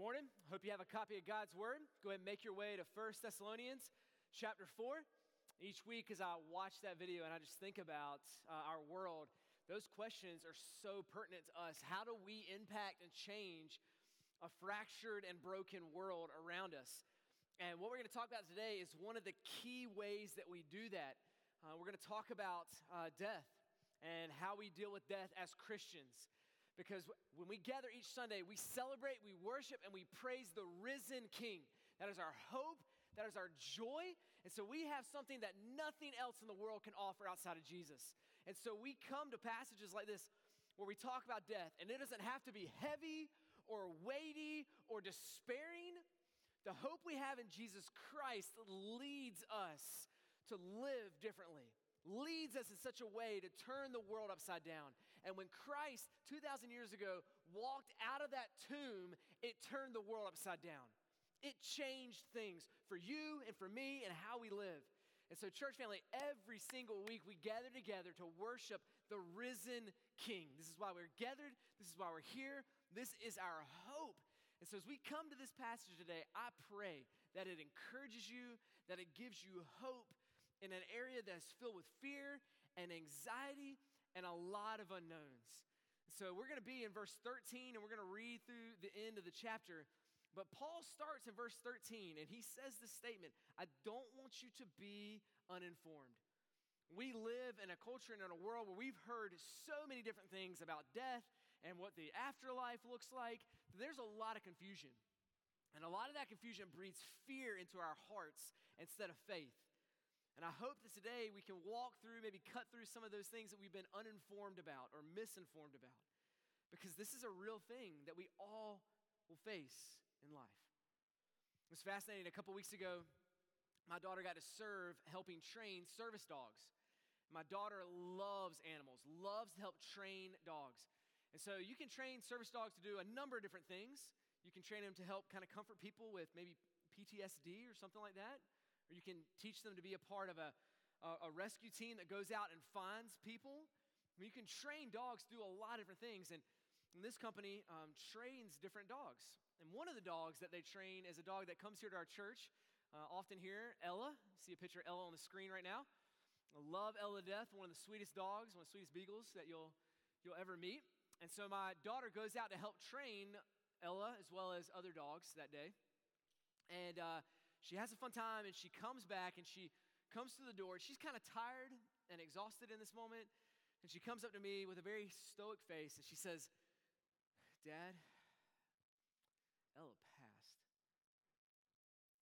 morning. Hope you have a copy of God's Word. Go ahead and make your way to 1 Thessalonians chapter 4. Each week, as I watch that video and I just think about uh, our world, those questions are so pertinent to us. How do we impact and change a fractured and broken world around us? And what we're going to talk about today is one of the key ways that we do that. Uh, we're going to talk about uh, death and how we deal with death as Christians. Because when we gather each Sunday, we celebrate, we worship, and we praise the risen King. That is our hope, that is our joy. And so we have something that nothing else in the world can offer outside of Jesus. And so we come to passages like this where we talk about death, and it doesn't have to be heavy or weighty or despairing. The hope we have in Jesus Christ leads us to live differently leads us in such a way to turn the world upside down. And when Christ, 2,000 years ago, walked out of that tomb, it turned the world upside down. It changed things for you and for me and how we live. And so, church family, every single week we gather together to worship the risen King. This is why we're gathered. This is why we're here. This is our hope. And so, as we come to this passage today, I pray that it encourages you, that it gives you hope, in an area that's filled with fear and anxiety and a lot of unknowns. So we're going to be in verse 13 and we're going to read through the end of the chapter. But Paul starts in verse 13 and he says this statement I don't want you to be uninformed. We live in a culture and in a world where we've heard so many different things about death and what the afterlife looks like. There's a lot of confusion. And a lot of that confusion breeds fear into our hearts instead of faith. And I hope that today we can walk through, maybe cut through some of those things that we've been uninformed about or misinformed about. Because this is a real thing that we all will face in life. It was fascinating. A couple weeks ago, my daughter got to serve helping train service dogs. My daughter loves animals, loves to help train dogs. And so you can train service dogs to do a number of different things. You can train them to help kind of comfort people with maybe PTSD or something like that or you can teach them to be a part of a, a, a rescue team that goes out and finds people. I mean, you can train dogs to do a lot of different things. And, and this company um, trains different dogs. And one of the dogs that they train is a dog that comes here to our church, uh, often here, Ella. See a picture of Ella on the screen right now. I love Ella death, one of the sweetest dogs, one of the sweetest beagles that you'll, you'll ever meet. And so my daughter goes out to help train Ella as well as other dogs that day. And uh, she has a fun time and she comes back and she comes to the door. She's kind of tired and exhausted in this moment. And she comes up to me with a very stoic face and she says, Dad, Ella passed.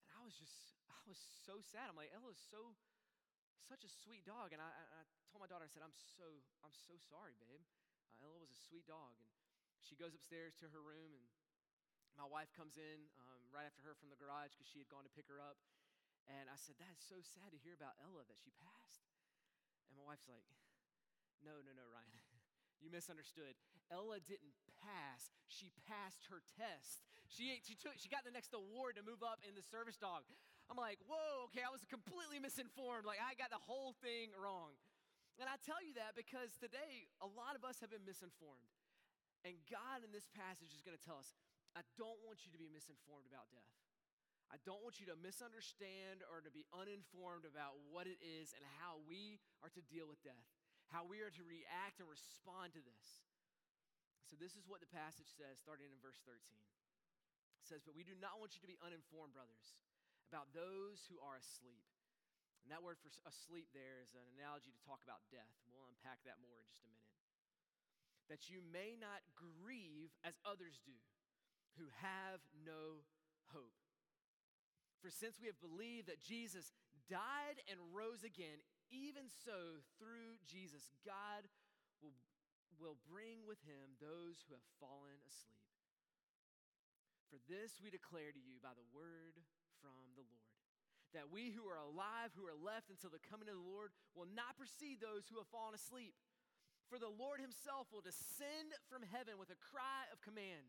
And I was just, I was so sad. I'm like, Ella's so, such a sweet dog. And I, I told my daughter, I said, I'm so, I'm so sorry, babe. Uh, Ella was a sweet dog. And she goes upstairs to her room and my wife comes in right after her from the garage because she had gone to pick her up. And I said, That's so sad to hear about Ella that she passed. And my wife's like, No, no, no, Ryan. You misunderstood. Ella didn't pass. She passed her test. She, she, took, she got the next award to move up in the service dog. I'm like, whoa, okay, I was completely misinformed. Like, I got the whole thing wrong. And I tell you that because today, a lot of us have been misinformed. And God in this passage is going to tell us I don't want you to be misinformed about death. I don't want you to misunderstand or to be uninformed about what it is and how we are to deal with death, how we are to react and respond to this. So, this is what the passage says, starting in verse 13. It says, But we do not want you to be uninformed, brothers, about those who are asleep. And that word for asleep there is an analogy to talk about death. We'll unpack that more in just a minute. That you may not grieve as others do who have no hope. For since we have believed that Jesus died and rose again, even so, through Jesus, God will, will bring with him those who have fallen asleep. For this we declare to you by the word from the Lord that we who are alive, who are left until the coming of the Lord, will not precede those who have fallen asleep. For the Lord himself will descend from heaven with a cry of command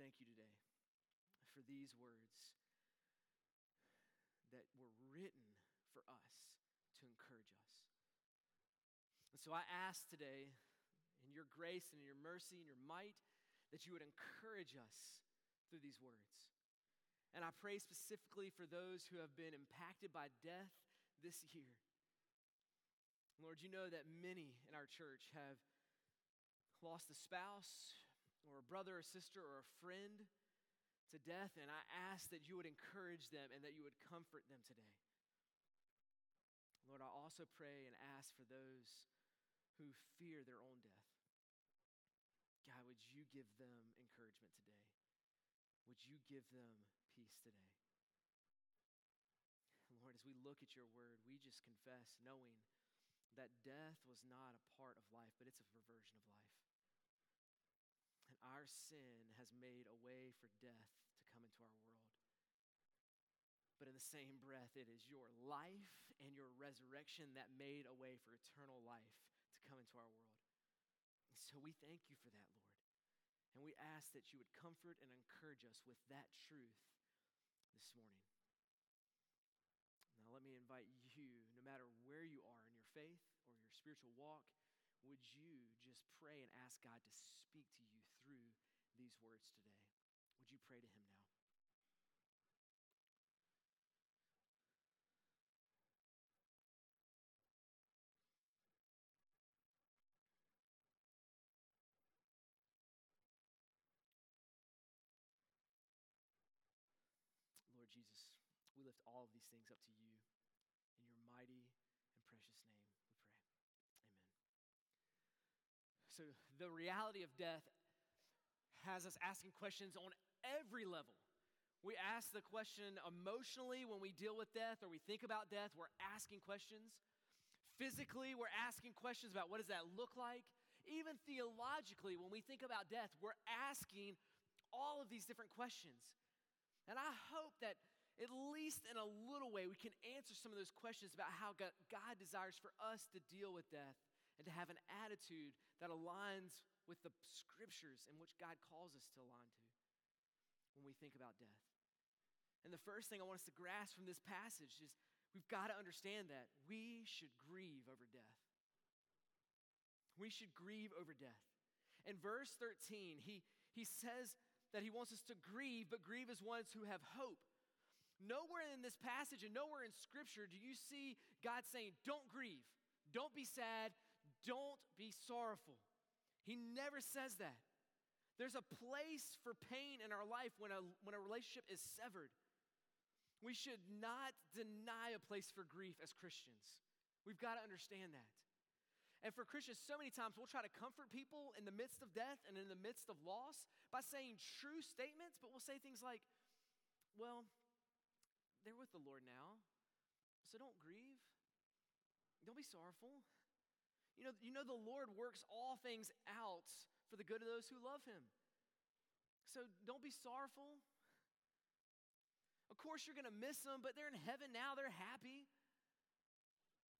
thank you today for these words that were written for us to encourage us. And so I ask today, in your grace and in your mercy and your might, that you would encourage us through these words. And I pray specifically for those who have been impacted by death this year. Lord, you know that many in our church have lost a spouse or a brother or sister or a friend to death, and I ask that you would encourage them and that you would comfort them today. Lord, I also pray and ask for those who fear their own death. God, would you give them encouragement today? Would you give them peace today? Lord, as we look at your word, we just confess knowing that death was not a part of life, but it's a perversion of life. Our sin has made a way for death to come into our world. But in the same breath, it is your life and your resurrection that made a way for eternal life to come into our world. And so we thank you for that, Lord. And we ask that you would comfort and encourage us with that truth this morning. Now, let me invite you, no matter where you are in your faith or your spiritual walk, would you just pray and ask God to speak to you through these words today? Would you pray to Him now? Lord Jesus, we lift all of these things up to you. In your mighty and precious name, we pray. Amen. So, the reality of death has us asking questions on every level. We ask the question emotionally when we deal with death or we think about death, we're asking questions. Physically, we're asking questions about what does that look like? Even theologically, when we think about death, we're asking all of these different questions. And I hope that at least in a little way, we can answer some of those questions about how God desires for us to deal with death and to have an attitude that aligns with the scriptures in which God calls us to align to when we think about death. And the first thing I want us to grasp from this passage is we've got to understand that we should grieve over death. We should grieve over death. In verse 13, he, he says that he wants us to grieve, but grieve as ones who have hope. Nowhere in this passage and nowhere in Scripture do you see God saying, Don't grieve, don't be sad, don't be sorrowful. He never says that. There's a place for pain in our life when a, when a relationship is severed. We should not deny a place for grief as Christians. We've got to understand that. And for Christians, so many times we'll try to comfort people in the midst of death and in the midst of loss by saying true statements, but we'll say things like, well, they're with the Lord now. So don't grieve. Don't be sorrowful. You know, you know the Lord works all things out for the good of those who love him. So don't be sorrowful. Of course, you're going to miss them, but they're in heaven now. They're happy.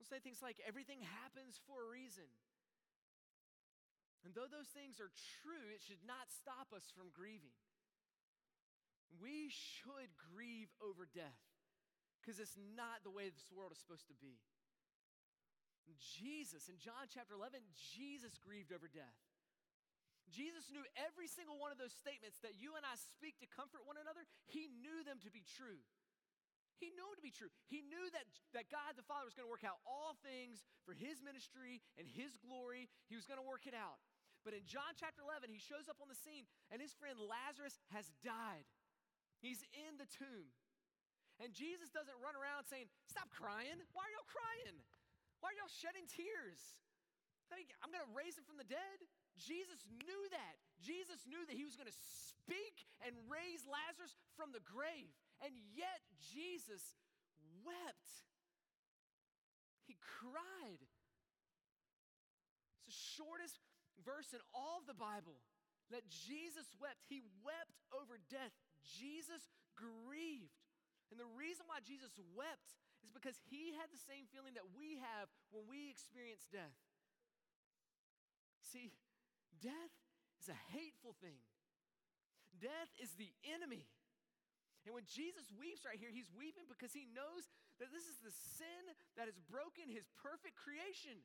We'll say things like, everything happens for a reason. And though those things are true, it should not stop us from grieving. We should grieve over death because it's not the way this world is supposed to be. Jesus, in John chapter 11, Jesus grieved over death. Jesus knew every single one of those statements that you and I speak to comfort one another, he knew them to be true. He knew them to be true. He knew that, that God the Father was going to work out all things for his ministry and his glory. He was going to work it out. But in John chapter 11, he shows up on the scene, and his friend Lazarus has died. He's in the tomb. And Jesus doesn't run around saying, Stop crying. Why are y'all crying? Why are y'all shedding tears? I'm going to raise him from the dead. Jesus knew that. Jesus knew that he was going to speak and raise Lazarus from the grave. And yet, Jesus wept. He cried. It's the shortest verse in all of the Bible. that Jesus wept. He wept over death. Jesus grieved. And the reason why Jesus wept because he had the same feeling that we have when we experience death. See, death is a hateful thing, death is the enemy. And when Jesus weeps right here, he's weeping because he knows that this is the sin that has broken his perfect creation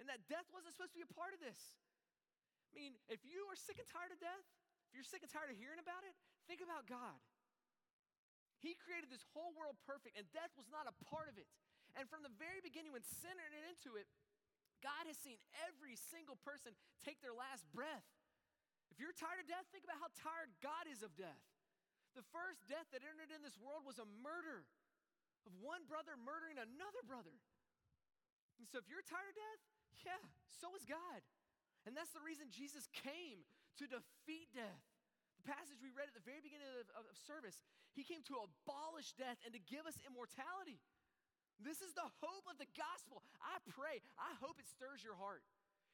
and that death wasn't supposed to be a part of this. I mean, if you are sick and tired of death, if you're sick and tired of hearing about it, think about God. He created this whole world perfect, and death was not a part of it. And from the very beginning, when sin entered into it, God has seen every single person take their last breath. If you're tired of death, think about how tired God is of death. The first death that entered in this world was a murder of one brother murdering another brother. And so if you're tired of death, yeah, so is God. And that's the reason Jesus came to defeat death. Passage we read at the very beginning of, of, of service, he came to abolish death and to give us immortality. This is the hope of the gospel. I pray, I hope it stirs your heart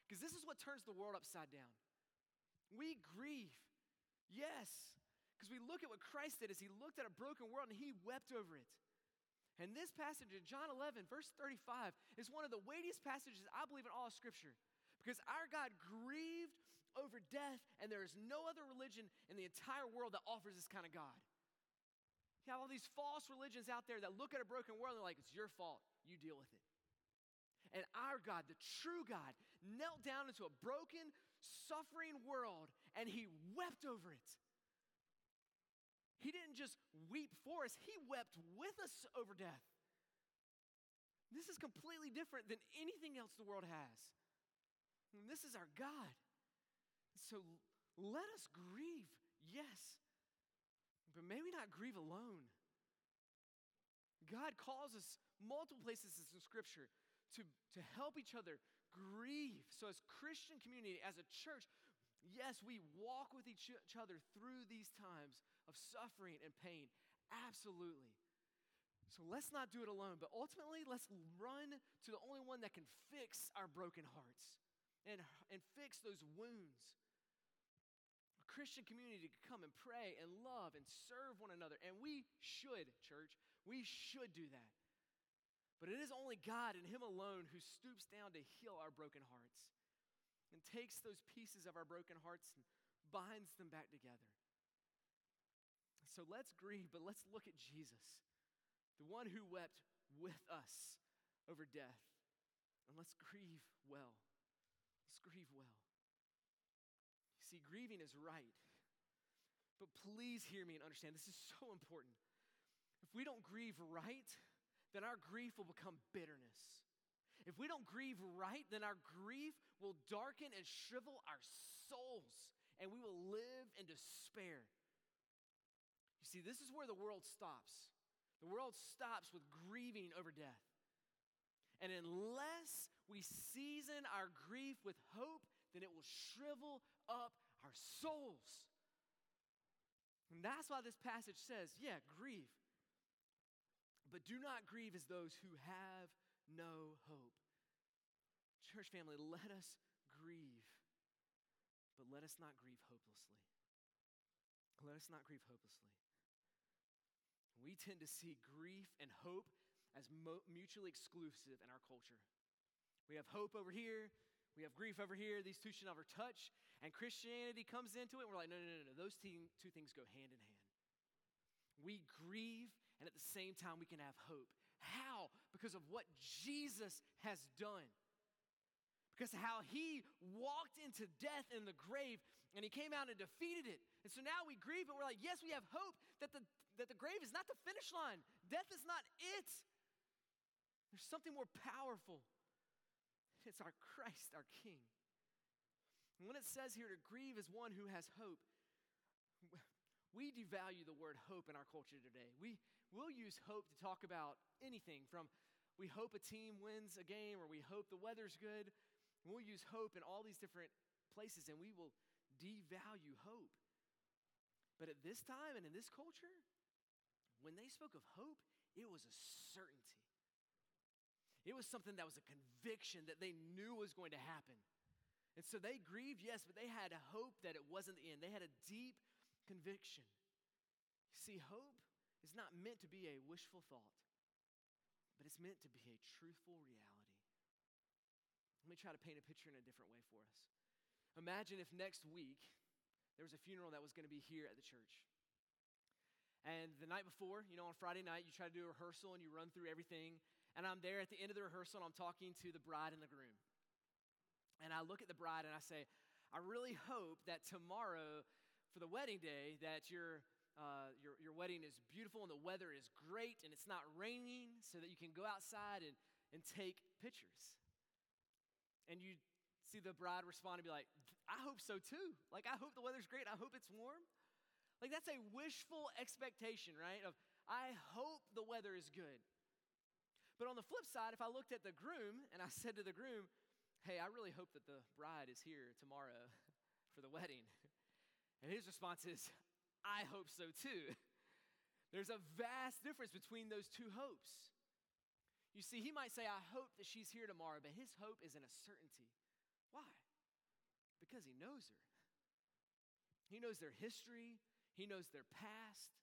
because this is what turns the world upside down. We grieve, yes, because we look at what Christ did as he looked at a broken world and he wept over it. And this passage in John 11, verse 35, is one of the weightiest passages I believe in all of Scripture because our God grieved over death, and there is no other religion in the entire world that offers this kind of God. You have all these false religions out there that look at a broken world and they're like, it's your fault. You deal with it. And our God, the true God, knelt down into a broken, suffering world and he wept over it. He didn't just weep for us, he wept with us over death. This is completely different than anything else the world has. And this is our God. So let us grieve, yes, but maybe not grieve alone. God calls us multiple places in Scripture to, to help each other grieve. So, as Christian community, as a church, yes, we walk with each other through these times of suffering and pain. Absolutely. So let's not do it alone, but ultimately let's run to the only one that can fix our broken hearts and, and fix those wounds. Christian community to come and pray and love and serve one another. And we should, church, we should do that. But it is only God and Him alone who stoops down to heal our broken hearts and takes those pieces of our broken hearts and binds them back together. So let's grieve, but let's look at Jesus, the one who wept with us over death. And let's grieve well. Let's grieve well. See, grieving is right. But please hear me and understand this is so important. If we don't grieve right, then our grief will become bitterness. If we don't grieve right, then our grief will darken and shrivel our souls, and we will live in despair. You see, this is where the world stops. The world stops with grieving over death. And unless we season our grief with hope, then it will shrivel up our souls. And that's why this passage says, yeah, grieve. But do not grieve as those who have no hope. Church family, let us grieve, but let us not grieve hopelessly. Let us not grieve hopelessly. We tend to see grief and hope as mo- mutually exclusive in our culture. We have hope over here, we have grief over here. These two should never touch. And Christianity comes into it, and we're like, no, no, no, no. Those two, things go hand in hand. We grieve, and at the same time, we can have hope. How? Because of what Jesus has done. Because how he walked into death in the grave and he came out and defeated it. And so now we grieve, but we're like, yes, we have hope that the, that the grave is not the finish line. Death is not it. There's something more powerful. It's our Christ, our King. And when it says here to grieve as one who has hope, we devalue the word hope in our culture today. We will use hope to talk about anything from we hope a team wins a game or we hope the weather's good. We'll use hope in all these different places and we will devalue hope. But at this time and in this culture, when they spoke of hope, it was a certainty. It was something that was a conviction that they knew was going to happen. And so they grieved, yes, but they had a hope that it wasn't the end. They had a deep conviction. See, hope is not meant to be a wishful thought, but it's meant to be a truthful reality. Let me try to paint a picture in a different way for us. Imagine if next week there was a funeral that was going to be here at the church. And the night before, you know, on Friday night, you try to do a rehearsal and you run through everything. And I'm there at the end of the rehearsal and I'm talking to the bride and the groom. And I look at the bride and I say, I really hope that tomorrow for the wedding day that your, uh, your, your wedding is beautiful and the weather is great and it's not raining so that you can go outside and, and take pictures. And you see the bride respond and be like, I hope so too. Like, I hope the weather's great. I hope it's warm. Like, that's a wishful expectation, right? Of, I hope the weather is good. But on the flip side, if I looked at the groom and I said to the groom, Hey, I really hope that the bride is here tomorrow for the wedding. And his response is, I hope so too. There's a vast difference between those two hopes. You see, he might say, I hope that she's here tomorrow, but his hope is in a certainty. Why? Because he knows her. He knows their history, he knows their past.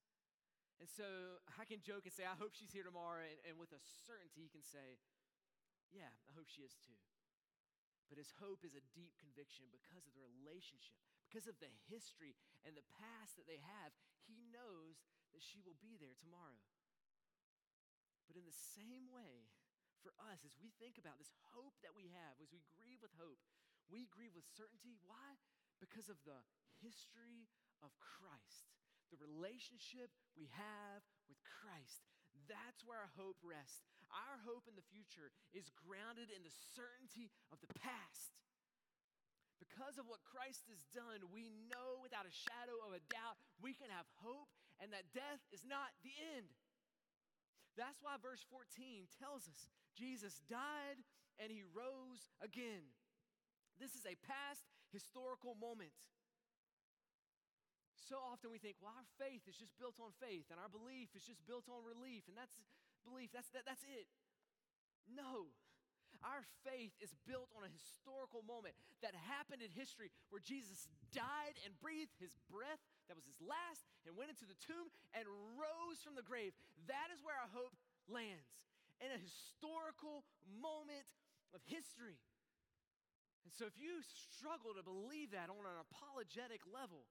And so I can joke and say, I hope she's here tomorrow, and, and with a certainty, he can say, Yeah, I hope she is too. But his hope is a deep conviction because of the relationship, because of the history and the past that they have. He knows that she will be there tomorrow. But in the same way, for us, as we think about this hope that we have, as we grieve with hope, we grieve with certainty. Why? Because of the history of Christ, the relationship we have with Christ. That's where our hope rests. Our hope in the future is grounded in the certainty of the past. Because of what Christ has done, we know without a shadow of a doubt we can have hope and that death is not the end. That's why verse 14 tells us Jesus died and he rose again. This is a past historical moment. So often we think, well, our faith is just built on faith, and our belief is just built on relief, and that's belief. That's, that, that's it. No. Our faith is built on a historical moment that happened in history where Jesus died and breathed his breath, that was his last, and went into the tomb and rose from the grave. That is where our hope lands in a historical moment of history. And so, if you struggle to believe that on an apologetic level,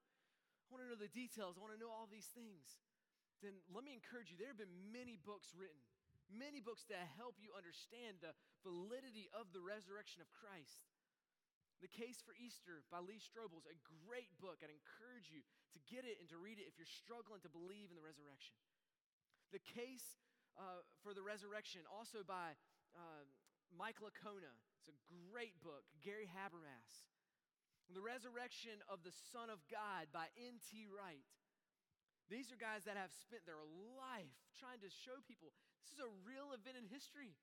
I want to know the details, I want to know all these things then let me encourage you. There have been many books written, many books that help you understand the validity of the resurrection of Christ. The Case for Easter by Lee Strobel is a great book. I'd encourage you to get it and to read it if you're struggling to believe in the resurrection. The Case uh, for the Resurrection, also by uh, Mike Licona. It's a great book. Gary Habermas. The Resurrection of the Son of God by N.T. Wright. These are guys that have spent their life trying to show people this is a real event in history.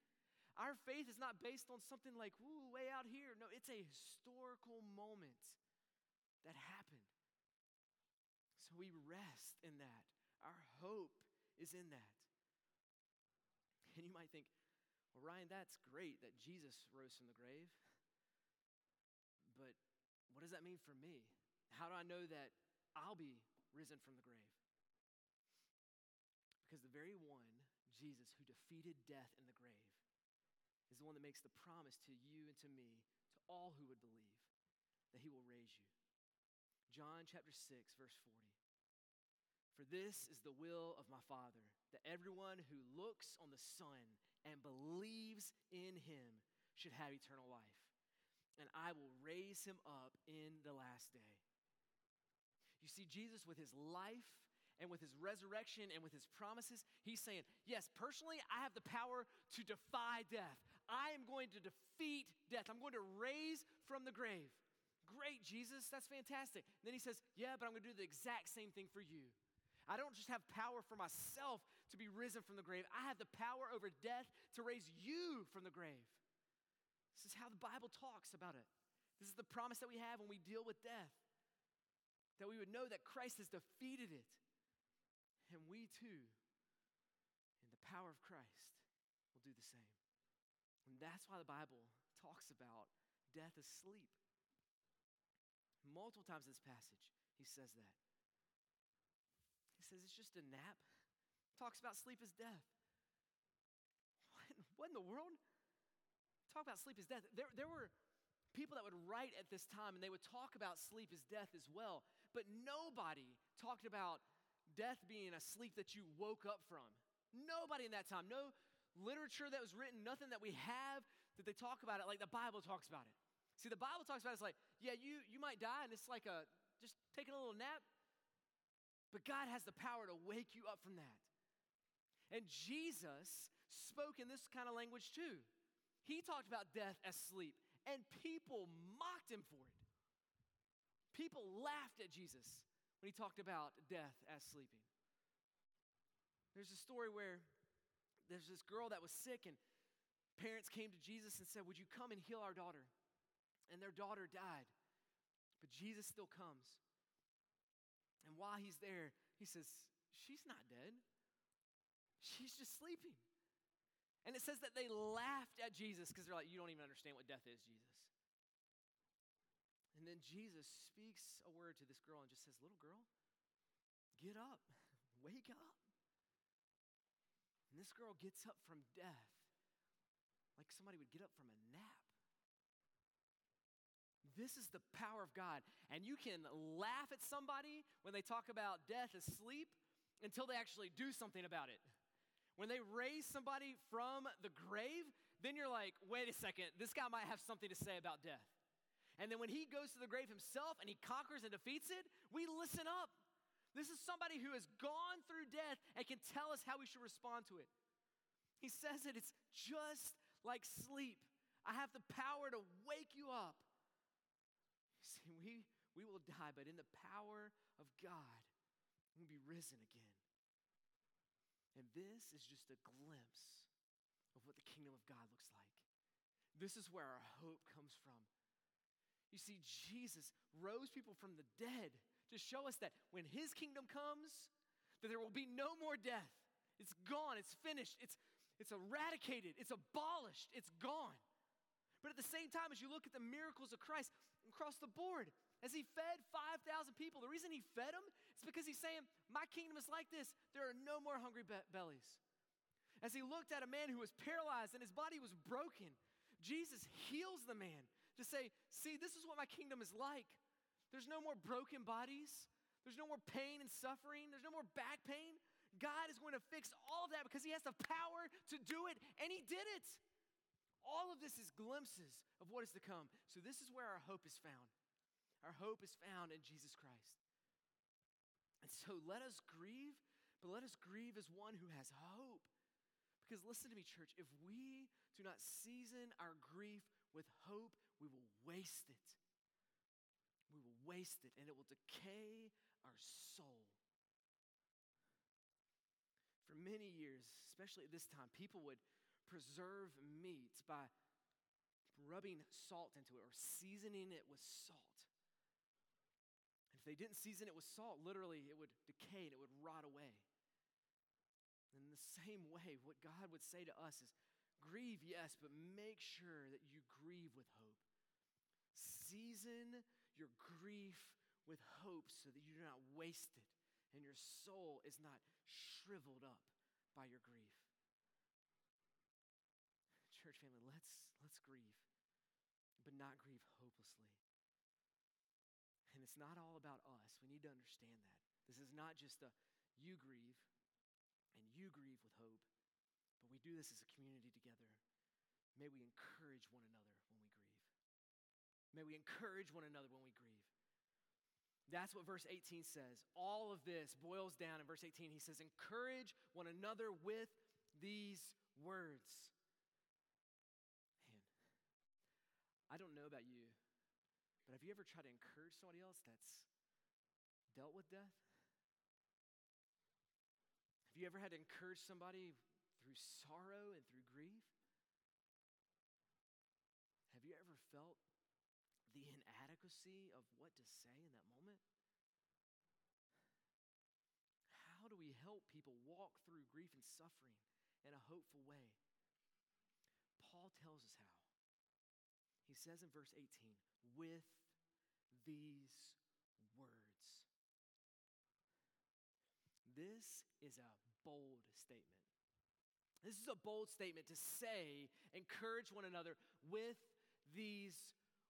Our faith is not based on something like, woo, way out here. No, it's a historical moment that happened. So we rest in that. Our hope is in that. And you might think, well, Ryan, that's great that Jesus rose from the grave. What does that mean for me? How do I know that I'll be risen from the grave? Because the very one, Jesus, who defeated death in the grave, is the one that makes the promise to you and to me, to all who would believe, that he will raise you. John chapter 6, verse 40. For this is the will of my Father, that everyone who looks on the Son and believes in him should have eternal life. And I will raise him up in the last day. You see, Jesus, with his life and with his resurrection and with his promises, he's saying, Yes, personally, I have the power to defy death. I am going to defeat death. I'm going to raise from the grave. Great, Jesus, that's fantastic. then he says, Yeah, but I'm going to do the exact same thing for you. I don't just have power for myself to be risen from the grave, I have the power over death to raise you from the grave. This is how the Bible talks about it. This is the promise that we have when we deal with death. That we would know that Christ has defeated it and we too, in the power of Christ, will do the same. And that's why the Bible talks about death as sleep. Multiple times in this passage, he says that. He says it's just a nap. Talks about sleep is death. What, what in the world? Talk about sleep is death. There, there were people that would write at this time and they would talk about sleep is death as well, but nobody talked about death being a sleep that you woke up from. Nobody in that time. No literature that was written, nothing that we have that they talk about it like the Bible talks about it. See, the Bible talks about it, it's like, yeah, you, you might die, and it's like a just taking a little nap. But God has the power to wake you up from that. And Jesus spoke in this kind of language too. He talked about death as sleep, and people mocked him for it. People laughed at Jesus when he talked about death as sleeping. There's a story where there's this girl that was sick, and parents came to Jesus and said, Would you come and heal our daughter? And their daughter died, but Jesus still comes. And while he's there, he says, She's not dead, she's just sleeping. And it says that they laughed at Jesus because they're like, You don't even understand what death is, Jesus. And then Jesus speaks a word to this girl and just says, Little girl, get up, wake up. And this girl gets up from death like somebody would get up from a nap. This is the power of God. And you can laugh at somebody when they talk about death as sleep until they actually do something about it. When they raise somebody from the grave, then you're like, wait a second, this guy might have something to say about death. And then when he goes to the grave himself and he conquers and defeats it, we listen up. This is somebody who has gone through death and can tell us how we should respond to it. He says that it's just like sleep. I have the power to wake you up. See, we, we will die, but in the power of God, we'll be risen again. And this is just a glimpse of what the kingdom of God looks like. This is where our hope comes from. You see, Jesus rose people from the dead to show us that when his kingdom comes, that there will be no more death. It's gone, it's finished, it's, it's eradicated, it's abolished, it's gone. But at the same time, as you look at the miracles of Christ across the board, as he fed 5,000 people, the reason he fed them is because he's saying, My kingdom is like this. There are no more hungry be- bellies. As he looked at a man who was paralyzed and his body was broken, Jesus heals the man to say, See, this is what my kingdom is like. There's no more broken bodies. There's no more pain and suffering. There's no more back pain. God is going to fix all of that because He has the power to do it, and He did it. All of this is glimpses of what is to come. So, this is where our hope is found. Our hope is found in Jesus Christ. And so, let us grieve, but let us grieve as one who has hope. Because listen to me, church, if we do not season our grief with hope, we will waste it we will waste it and it will decay our soul. For many years, especially at this time, people would preserve meat by rubbing salt into it or seasoning it with salt. They didn't season it with salt, literally it would decay and it would rot away. In the same way, what God would say to us is grieve, yes, but make sure that you grieve with hope. Season your grief with hope so that you do not waste it and your soul is not shriveled up by your grief. Church family, let's, let's grieve, but not grieve it's not all about us. We need to understand that. This is not just a you grieve and you grieve with hope, but we do this as a community together. May we encourage one another when we grieve. May we encourage one another when we grieve. That's what verse 18 says. All of this boils down in verse 18. He says, Encourage one another with these words. Man, I don't know about you, but have you ever tried to encourage somebody else that's dealt with death? Have you ever had to encourage somebody through sorrow and through grief? Have you ever felt the inadequacy of what to say in that moment? How do we help people walk through grief and suffering in a hopeful way? Paul tells us how. He says in verse 18, with these words. This is a bold statement. This is a bold statement to say, encourage one another with these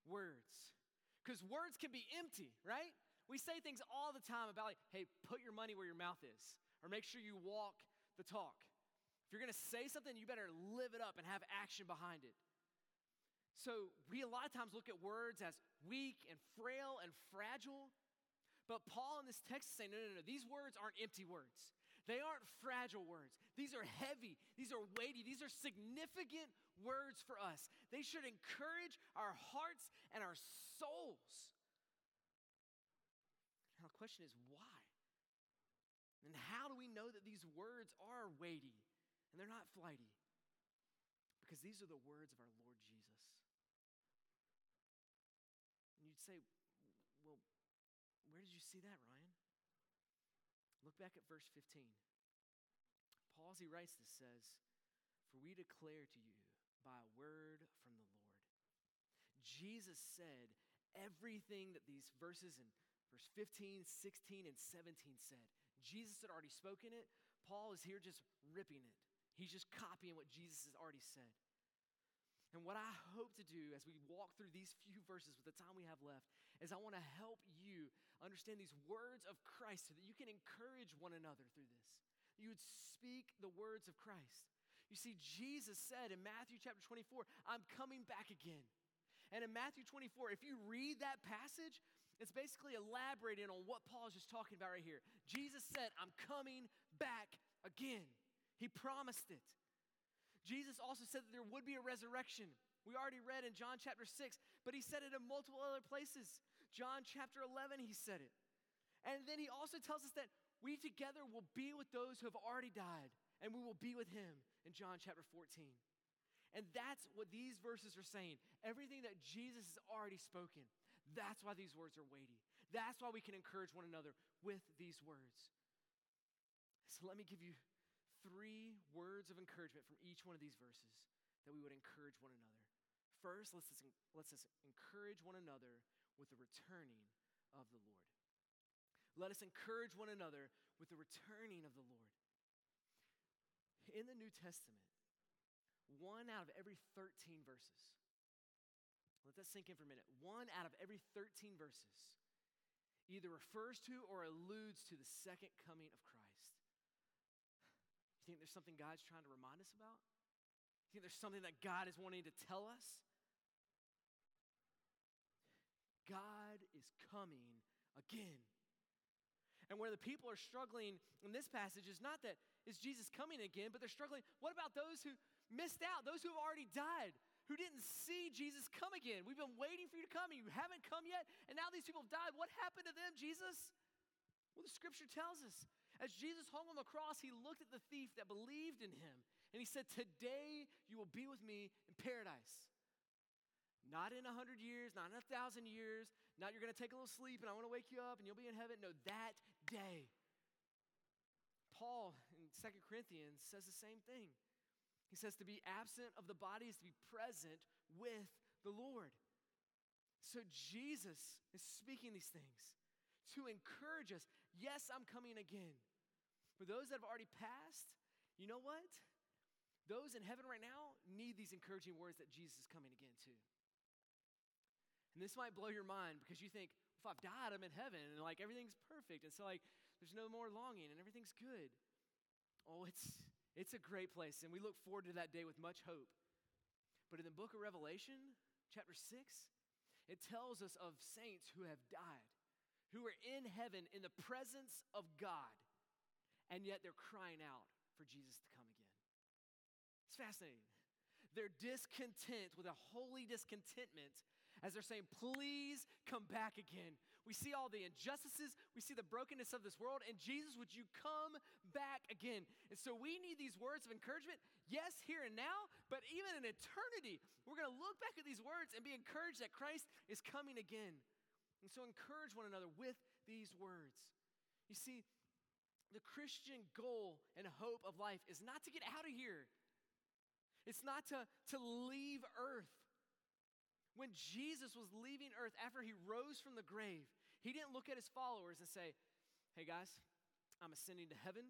words. Because words can be empty, right? We say things all the time about, like, hey, put your money where your mouth is, or make sure you walk the talk. If you're gonna say something, you better live it up and have action behind it. So we a lot of times look at words as weak and frail and fragile. But Paul in this text is saying, no, no, no, these words aren't empty words. They aren't fragile words. These are heavy, these are weighty, these are significant words for us. They should encourage our hearts and our souls. Now, the question is why? And how do we know that these words are weighty and they're not flighty? Because these are the words of our Lord say, well, where did you see that, Ryan? Look back at verse 15. Paul, as he writes this, says, For we declare to you by a word from the Lord. Jesus said everything that these verses in verse 15, 16, and 17 said. Jesus had already spoken it. Paul is here just ripping it. He's just copying what Jesus has already said. And what I hope to do as we walk through these few verses with the time we have left is I want to help you understand these words of Christ so that you can encourage one another through this. You would speak the words of Christ. You see, Jesus said in Matthew chapter 24, I'm coming back again. And in Matthew 24, if you read that passage, it's basically elaborating on what Paul is just talking about right here. Jesus said, I'm coming back again. He promised it. Jesus also said that there would be a resurrection. We already read in John chapter 6, but he said it in multiple other places. John chapter 11, he said it. And then he also tells us that we together will be with those who have already died, and we will be with him in John chapter 14. And that's what these verses are saying. Everything that Jesus has already spoken. That's why these words are weighty. That's why we can encourage one another with these words. So let me give you three words of encouragement from each one of these verses that we would encourage one another. First, let's, let's encourage one another with the returning of the Lord. Let us encourage one another with the returning of the Lord. In the New Testament, one out of every 13 verses, let that sink in for a minute. One out of every 13 verses either refers to or alludes to the second coming of Christ think there's something God's trying to remind us about? You think there's something that God is wanting to tell us? God is coming again. And where the people are struggling in this passage is not that is Jesus coming again, but they're struggling. What about those who missed out, those who have already died, who didn't see Jesus come again? We've been waiting for you to come and you haven't come yet, and now these people have died. What happened to them, Jesus? Well, the scripture tells us as Jesus hung on the cross, he looked at the thief that believed in him and he said, Today you will be with me in paradise. Not in a hundred years, not in a thousand years, not you're gonna take a little sleep and I wanna wake you up and you'll be in heaven. No, that day. Paul in Second Corinthians says the same thing. He says to be absent of the body is to be present with the Lord. So Jesus is speaking these things to encourage us. Yes, I'm coming again. For those that have already passed, you know what? Those in heaven right now need these encouraging words that Jesus is coming again too. And this might blow your mind because you think, if I've died, I'm in heaven and like everything's perfect. And so like there's no more longing and everything's good. Oh, it's it's a great place, and we look forward to that day with much hope. But in the book of Revelation, chapter 6, it tells us of saints who have died who are in heaven in the presence of God, and yet they're crying out for Jesus to come again. It's fascinating. They're discontent with a holy discontentment as they're saying, Please come back again. We see all the injustices, we see the brokenness of this world, and Jesus, would you come back again? And so we need these words of encouragement, yes, here and now, but even in eternity, we're gonna look back at these words and be encouraged that Christ is coming again. And so encourage one another with these words. You see, the Christian goal and hope of life is not to get out of here. It's not to, to leave earth. When Jesus was leaving earth after he rose from the grave, he didn't look at his followers and say, Hey guys, I'm ascending to heaven.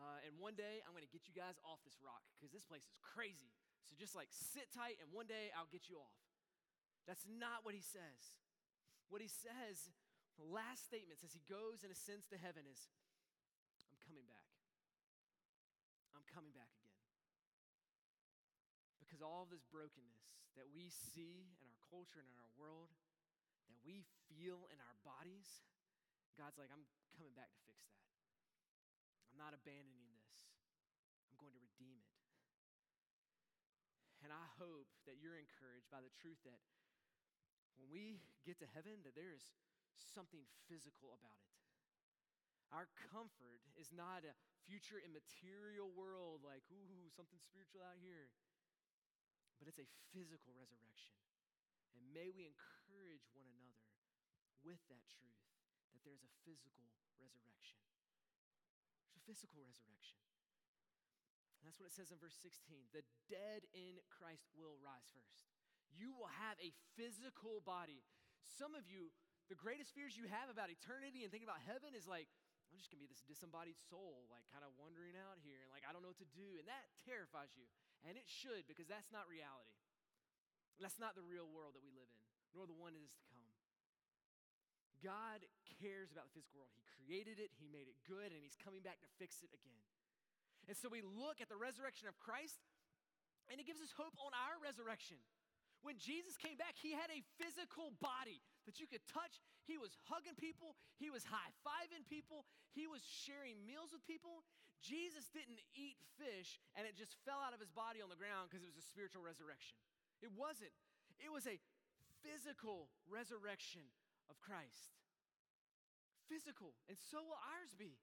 Uh, and one day I'm going to get you guys off this rock because this place is crazy. So just like sit tight, and one day I'll get you off. That's not what he says. What he says, the last statement as he goes and ascends to heaven is, I'm coming back. I'm coming back again. Because all of this brokenness that we see in our culture and in our world, that we feel in our bodies, God's like, I'm coming back to fix that. I'm not abandoning this. I'm going to redeem it. And I hope that you're encouraged by the truth that when we get to heaven, that there is something physical about it. Our comfort is not a future immaterial world like, ooh, something spiritual out here, but it's a physical resurrection. And may we encourage one another with that truth that there's a physical resurrection. There's a physical resurrection. And that's what it says in verse 16. The dead in Christ will rise first. You will have a physical body. Some of you, the greatest fears you have about eternity and thinking about heaven is like, I'm just gonna be this disembodied soul, like kind of wandering out here, and like I don't know what to do. And that terrifies you. And it should, because that's not reality. That's not the real world that we live in, nor the one that is to come. God cares about the physical world. He created it, He made it good, and He's coming back to fix it again. And so we look at the resurrection of Christ, and it gives us hope on our resurrection. When Jesus came back, he had a physical body that you could touch. He was hugging people, he was high fiving people, he was sharing meals with people. Jesus didn't eat fish and it just fell out of his body on the ground because it was a spiritual resurrection. It wasn't, it was a physical resurrection of Christ. Physical, and so will ours be.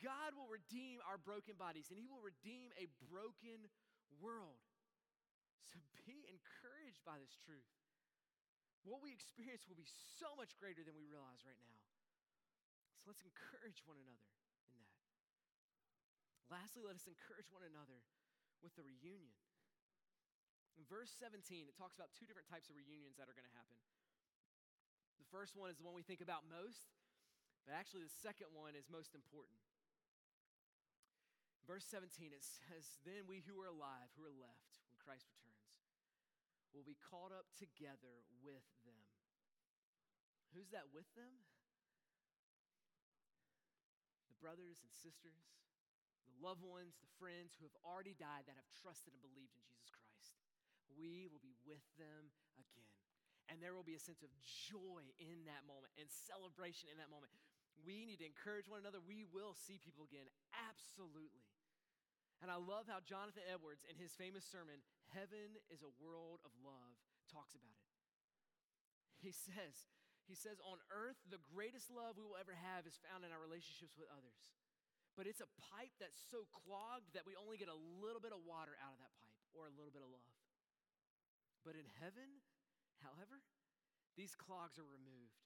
God will redeem our broken bodies and He will redeem a broken world. So be encouraged by this truth. What we experience will be so much greater than we realize right now. So let's encourage one another in that. Lastly, let us encourage one another with the reunion. In verse 17, it talks about two different types of reunions that are going to happen. The first one is the one we think about most, but actually, the second one is most important. Verse 17, it says, Then we who are alive, who are left when Christ returns, will be caught up together with them. Who's that with them? The brothers and sisters, the loved ones, the friends who have already died that have trusted and believed in Jesus Christ. We will be with them again. And there will be a sense of joy in that moment and celebration in that moment. We need to encourage one another. We will see people again. Absolutely. And I love how Jonathan Edwards, in his famous sermon, Heaven is a World of Love, talks about it. He says, he says, on earth, the greatest love we will ever have is found in our relationships with others. But it's a pipe that's so clogged that we only get a little bit of water out of that pipe or a little bit of love. But in heaven, However, these clogs are removed.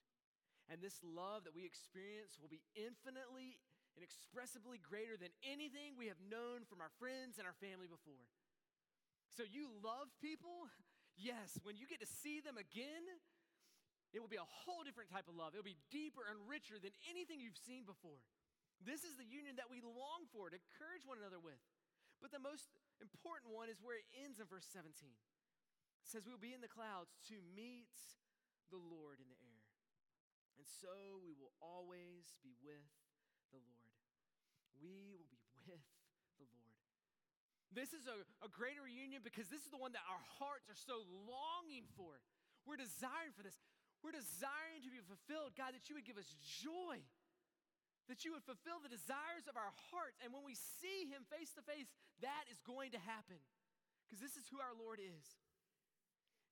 And this love that we experience will be infinitely inexpressibly greater than anything we have known from our friends and our family before. So, you love people? Yes, when you get to see them again, it will be a whole different type of love. It will be deeper and richer than anything you've seen before. This is the union that we long for to encourage one another with. But the most important one is where it ends in verse 17 says we will be in the clouds to meet the Lord in the air. And so we will always be with the Lord. We will be with the Lord. This is a, a greater reunion because this is the one that our hearts are so longing for. We're desiring for this. We're desiring to be fulfilled. God, that you would give us joy, that you would fulfill the desires of our hearts. And when we see Him face to face, that is going to happen because this is who our Lord is.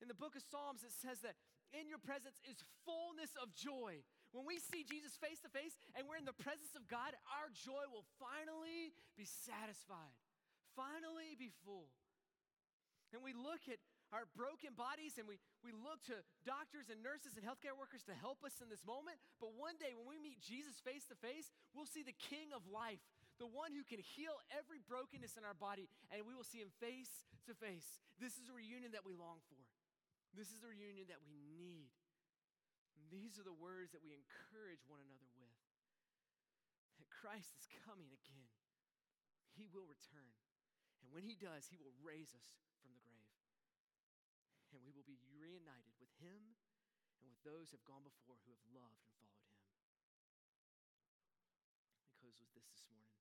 In the book of Psalms, it says that in your presence is fullness of joy. When we see Jesus face to face and we're in the presence of God, our joy will finally be satisfied, finally be full. And we look at our broken bodies and we, we look to doctors and nurses and healthcare workers to help us in this moment. But one day when we meet Jesus face to face, we'll see the King of life, the one who can heal every brokenness in our body, and we will see him face to face. This is a reunion that we long for. This is the reunion that we need. And these are the words that we encourage one another with. That Christ is coming again. He will return. And when he does, he will raise us from the grave. And we will be reunited with him and with those who have gone before who have loved and followed him. Let me close with this this morning.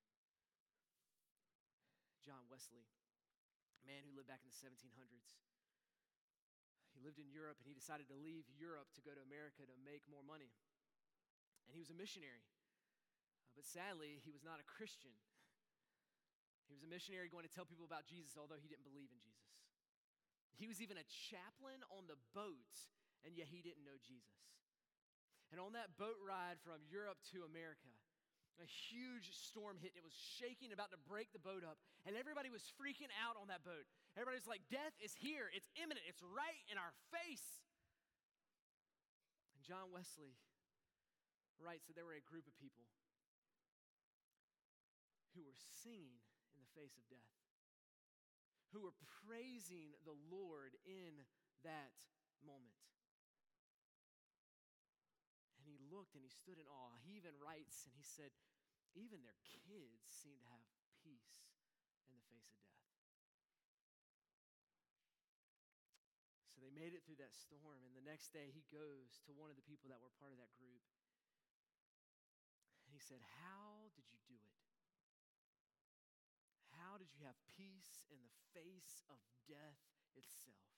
John Wesley, a man who lived back in the 1700s, he lived in Europe and he decided to leave Europe to go to America to make more money. And he was a missionary. Uh, but sadly, he was not a Christian. He was a missionary going to tell people about Jesus, although he didn't believe in Jesus. He was even a chaplain on the boat, and yet he didn't know Jesus. And on that boat ride from Europe to America, a huge storm hit. It was shaking, about to break the boat up. And everybody was freaking out on that boat. Everybody's like, Death is here. It's imminent. It's right in our face. And John Wesley writes that there were a group of people who were singing face of death, who were praising the Lord in that moment And he looked and he stood in awe. He even writes and he said, even their kids seem to have peace in the face of death. So they made it through that storm, and the next day he goes to one of the people that were part of that group. And he said, How did you have peace in the face of death itself?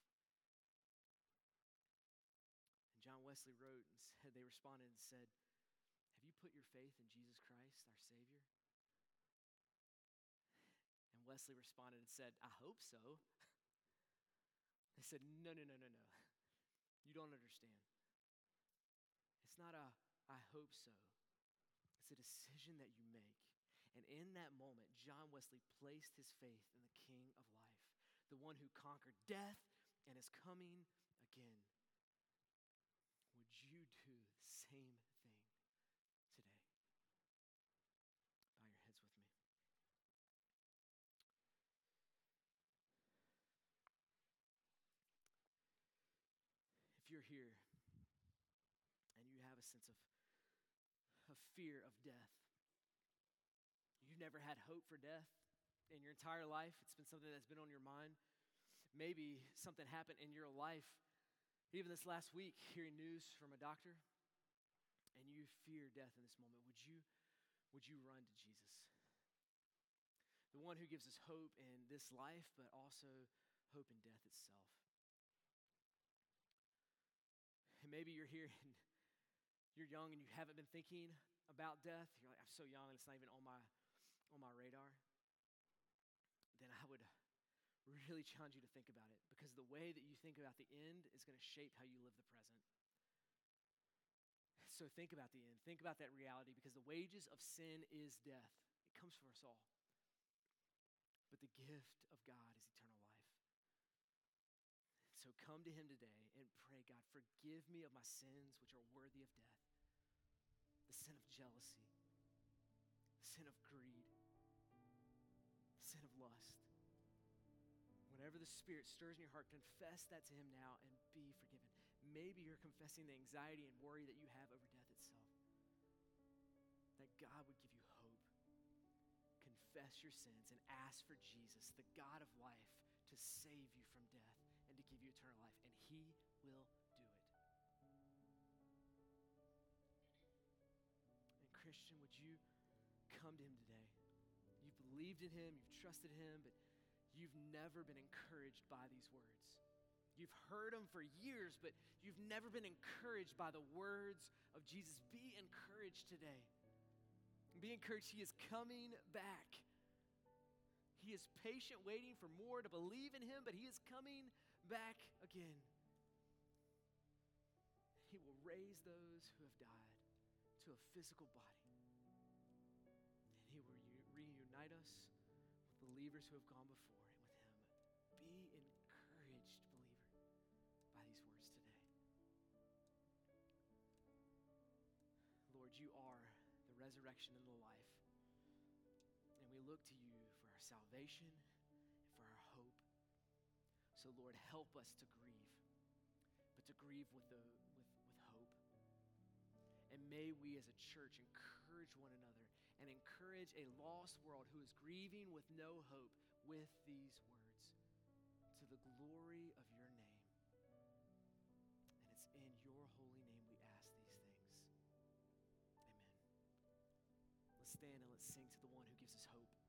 And John Wesley wrote and said, they responded and said, Have you put your faith in Jesus Christ, our Savior? And Wesley responded and said, I hope so. They said, No, no, no, no, no. You don't understand. It's not a I hope so, it's a decision that you make. And in that moment, John Wesley placed his faith in the King of life, the one who conquered death and is coming again Would you do the same thing today? Bow your heads with me. If you're here and you have a sense of, of fear of death, never had hope for death in your entire life, it's been something that's been on your mind. Maybe something happened in your life even this last week, hearing news from a doctor, and you fear death in this moment, would you, would you run to Jesus? The one who gives us hope in this life, but also hope in death itself. And maybe you're here and you're young and you haven't been thinking about death. You're like, I'm so young and it's not even on my on my radar. Then I would really challenge you to think about it because the way that you think about the end is going to shape how you live the present. So think about the end. Think about that reality because the wages of sin is death. It comes for us all. But the gift of God is eternal life. So come to Him today and pray, God, forgive me of my sins which are worthy of death the sin of jealousy, the sin of greed, whenever the Spirit stirs in your heart, confess that to Him now and be forgiven. Maybe you're confessing the anxiety and worry that you have over death itself. That God would give you hope. Confess your sins and ask for Jesus, the God of life, to save you from death and to give you eternal life. And He will do it. And, Christian, would you come to Him today? You've believed in Him, you've trusted Him, but never been encouraged by these words. You've heard them for years, but you've never been encouraged by the words of Jesus. Be encouraged today. Be encouraged. He is coming back. He is patient, waiting for more to believe in Him, but He is coming back again. He will raise those who have died to a physical body. And He will reunite us with believers who have gone before. You are the resurrection and the life. And we look to you for our salvation and for our hope. So, Lord, help us to grieve. But to grieve with, the, with, with hope. And may we as a church encourage one another and encourage a lost world who is grieving with no hope with these words to the glory stand and let's sing to the one who gives us hope.